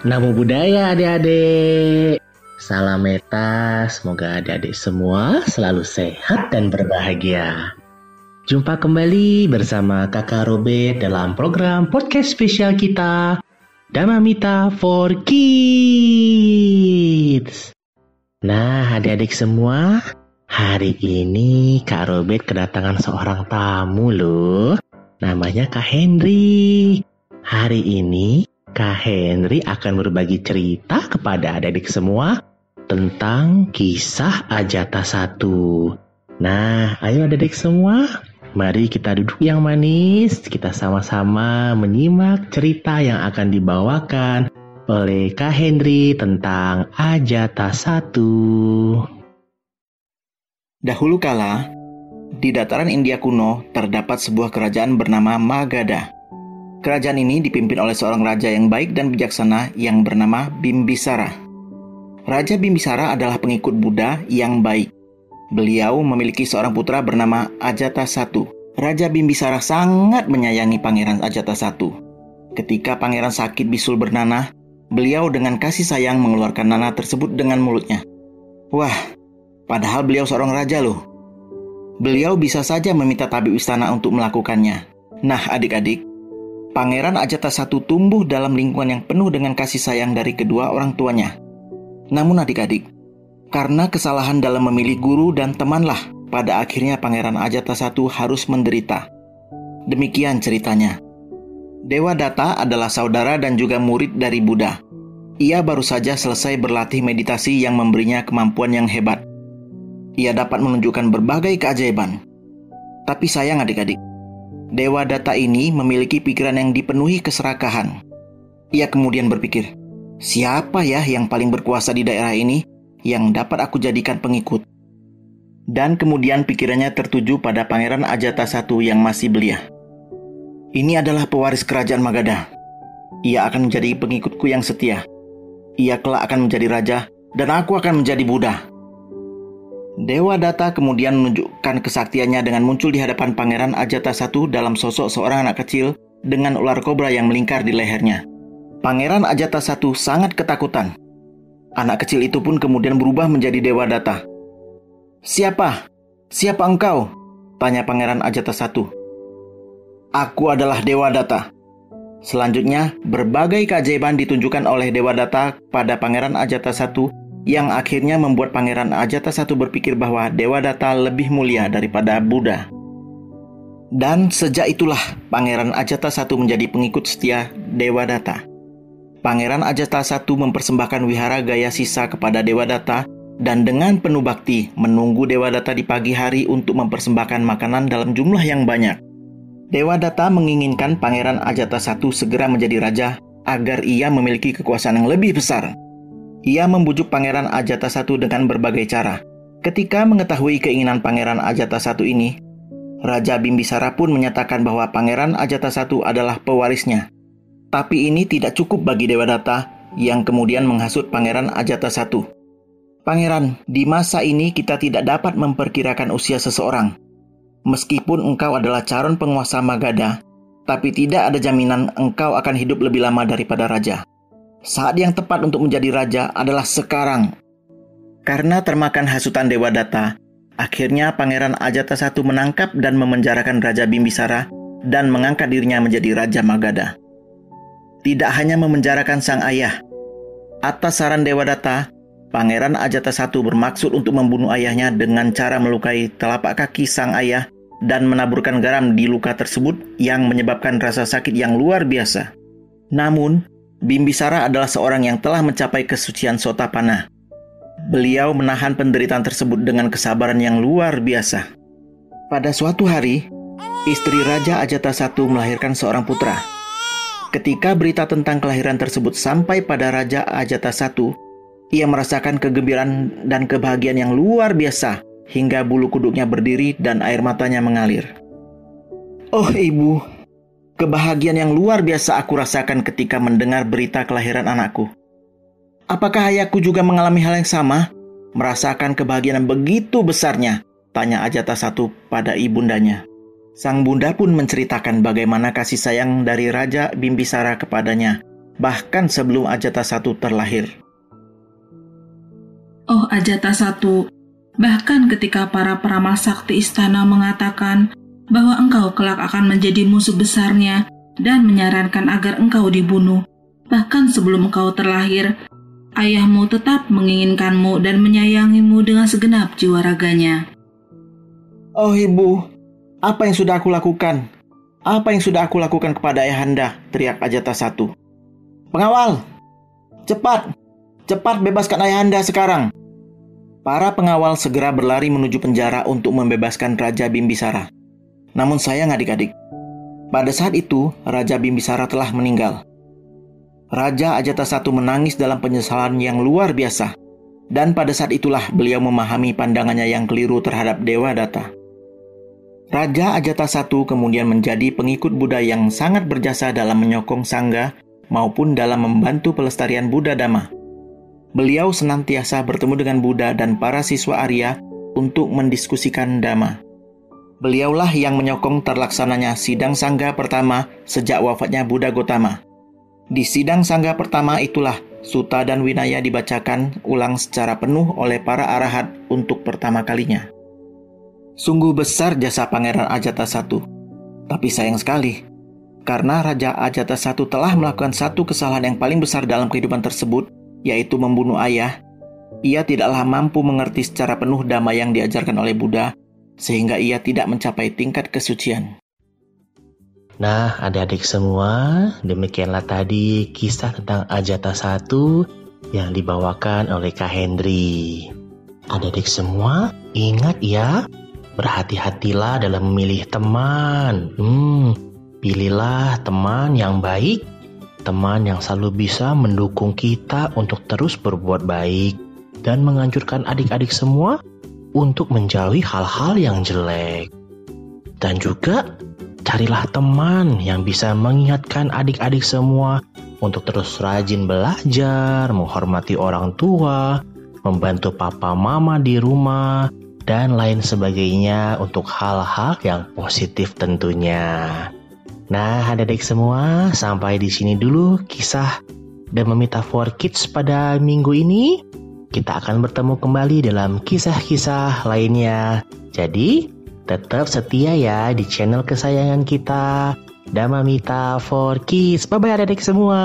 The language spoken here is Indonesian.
Namo Buddhaya adik-adik. Salam meta, semoga adik-adik semua selalu sehat dan berbahagia. Jumpa kembali bersama kakak Robert dalam program podcast spesial kita, Damamita for Kids. Nah adik-adik semua, hari ini Kak Robert kedatangan seorang tamu loh. Namanya Kak Henry. Hari ini Kak Henry akan berbagi cerita kepada adik-adik semua tentang kisah Ajata satu. Nah, ayo adik-adik semua, mari kita duduk yang manis, kita sama-sama menyimak cerita yang akan dibawakan oleh Kak Henry tentang Ajata satu. Dahulu kala, di dataran India kuno terdapat sebuah kerajaan bernama Magadha. Kerajaan ini dipimpin oleh seorang raja yang baik dan bijaksana yang bernama Bimbisara. Raja Bimbisara adalah pengikut Buddha yang baik. Beliau memiliki seorang putra bernama Ajata I. Raja Bimbisara sangat menyayangi Pangeran Ajata I. Ketika pangeran sakit bisul bernanah, beliau dengan kasih sayang mengeluarkan nanah tersebut dengan mulutnya. Wah, padahal beliau seorang raja loh. Beliau bisa saja meminta tabib istana untuk melakukannya. Nah, adik-adik, Pangeran Ajata I tumbuh dalam lingkungan yang penuh dengan kasih sayang dari kedua orang tuanya. Namun adik-adik, karena kesalahan dalam memilih guru dan temanlah, pada akhirnya Pangeran Ajata I harus menderita. Demikian ceritanya. Dewa Data adalah saudara dan juga murid dari Buddha. Ia baru saja selesai berlatih meditasi yang memberinya kemampuan yang hebat. Ia dapat menunjukkan berbagai keajaiban. Tapi sayang adik-adik, Dewa data ini memiliki pikiran yang dipenuhi keserakahan. Ia kemudian berpikir, siapa ya yang paling berkuasa di daerah ini yang dapat aku jadikan pengikut? Dan kemudian pikirannya tertuju pada Pangeran Ajata I yang masih belia. Ini adalah pewaris kerajaan Magadha. Ia akan menjadi pengikutku yang setia. Ia kelak akan menjadi raja, dan aku akan menjadi Buddha. Dewa Data kemudian menunjukkan kesaktiannya dengan muncul di hadapan Pangeran Ajata I dalam sosok seorang anak kecil dengan ular kobra yang melingkar di lehernya. Pangeran Ajata I sangat ketakutan. Anak kecil itu pun kemudian berubah menjadi Dewa Data. Siapa? Siapa engkau? Tanya Pangeran Ajata I. Aku adalah Dewa Data. Selanjutnya, berbagai keajaiban ditunjukkan oleh Dewa Data pada Pangeran Ajata I yang akhirnya membuat Pangeran Ajata I berpikir bahwa Dewa Data lebih mulia daripada Buddha. Dan sejak itulah Pangeran Ajata I menjadi pengikut setia Dewa Data. Pangeran Ajata I mempersembahkan wihara gaya sisa kepada Dewa Data dan dengan penuh bakti menunggu Dewa Data di pagi hari untuk mempersembahkan makanan dalam jumlah yang banyak. Dewa Data menginginkan Pangeran Ajata I segera menjadi raja agar ia memiliki kekuasaan yang lebih besar. Ia membujuk Pangeran Ajata I dengan berbagai cara. Ketika mengetahui keinginan Pangeran Ajata I ini, Raja Bimbisara pun menyatakan bahwa Pangeran Ajata I adalah pewarisnya. Tapi ini tidak cukup bagi Dewa Data yang kemudian menghasut Pangeran Ajata I. Pangeran, di masa ini kita tidak dapat memperkirakan usia seseorang. Meskipun engkau adalah calon penguasa Magadha, tapi tidak ada jaminan engkau akan hidup lebih lama daripada raja. Saat yang tepat untuk menjadi raja adalah sekarang. Karena termakan hasutan Dewa Data, akhirnya Pangeran Ajata I menangkap dan memenjarakan Raja Bimbisara dan mengangkat dirinya menjadi Raja Magadha. Tidak hanya memenjarakan sang ayah, atas saran Dewa Data, Pangeran Ajata I bermaksud untuk membunuh ayahnya dengan cara melukai telapak kaki sang ayah dan menaburkan garam di luka tersebut yang menyebabkan rasa sakit yang luar biasa. Namun, Bimbisara adalah seorang yang telah mencapai kesucian sotapana. Beliau menahan penderitaan tersebut dengan kesabaran yang luar biasa. Pada suatu hari, istri Raja Ajata I melahirkan seorang putra. Ketika berita tentang kelahiran tersebut sampai pada Raja Ajata I, ia merasakan kegembiraan dan kebahagiaan yang luar biasa hingga bulu kuduknya berdiri dan air matanya mengalir. Oh ibu, Kebahagiaan yang luar biasa aku rasakan ketika mendengar berita kelahiran anakku. Apakah ayahku juga mengalami hal yang sama? Merasakan kebahagiaan yang begitu besarnya? Tanya Ajata satu pada ibundanya. Sang bunda pun menceritakan bagaimana kasih sayang dari Raja Bimbisara kepadanya bahkan sebelum Ajata satu terlahir. Oh Ajata satu, bahkan ketika para peramal sakti istana mengatakan bahwa engkau kelak akan menjadi musuh besarnya dan menyarankan agar engkau dibunuh, bahkan sebelum engkau terlahir, ayahmu tetap menginginkanmu dan menyayangimu dengan segenap jiwa raganya. Oh ibu, apa yang sudah aku lakukan? Apa yang sudah aku lakukan kepada ayahanda? Teriak Ajata satu. Pengawal, cepat, cepat bebaskan ayahanda sekarang. Para pengawal segera berlari menuju penjara untuk membebaskan Raja Bimbisara. Namun sayang adik-adik, pada saat itu Raja Bimbisara telah meninggal. Raja Ajata I menangis dalam penyesalan yang luar biasa. Dan pada saat itulah beliau memahami pandangannya yang keliru terhadap Dewa Data. Raja Ajata I kemudian menjadi pengikut Buddha yang sangat berjasa dalam menyokong Sangga maupun dalam membantu pelestarian Buddha Dhamma. Beliau senantiasa bertemu dengan Buddha dan para siswa Arya untuk mendiskusikan Dhamma. Beliaulah yang menyokong terlaksananya sidang sangga pertama sejak wafatnya Buddha Gotama. Di sidang sangga pertama itulah Suta dan Winaya dibacakan ulang secara penuh oleh para arahat untuk pertama kalinya. Sungguh besar jasa Pangeran Ajata I. Tapi sayang sekali, karena Raja Ajata I telah melakukan satu kesalahan yang paling besar dalam kehidupan tersebut, yaitu membunuh ayah, ia tidaklah mampu mengerti secara penuh dhamma yang diajarkan oleh Buddha, sehingga ia tidak mencapai tingkat kesucian. Nah, adik-adik semua, demikianlah tadi kisah tentang Ajata satu yang dibawakan oleh Kak Hendri. Adik-adik semua, ingat ya, berhati-hatilah dalam memilih teman. Hmm, pilihlah teman yang baik teman yang selalu bisa mendukung kita untuk terus berbuat baik dan menganjurkan adik-adik semua untuk menjauhi hal-hal yang jelek. Dan juga carilah teman yang bisa mengingatkan adik-adik semua untuk terus rajin belajar, menghormati orang tua, membantu papa mama di rumah, dan lain sebagainya untuk hal-hal yang positif tentunya. Nah, adik-adik semua, sampai di sini dulu kisah dan meminta for kids pada minggu ini. Kita akan bertemu kembali dalam kisah-kisah lainnya. Jadi, tetap setia ya di channel kesayangan kita, Damamita for Kids. Bye-bye adik-adik semua.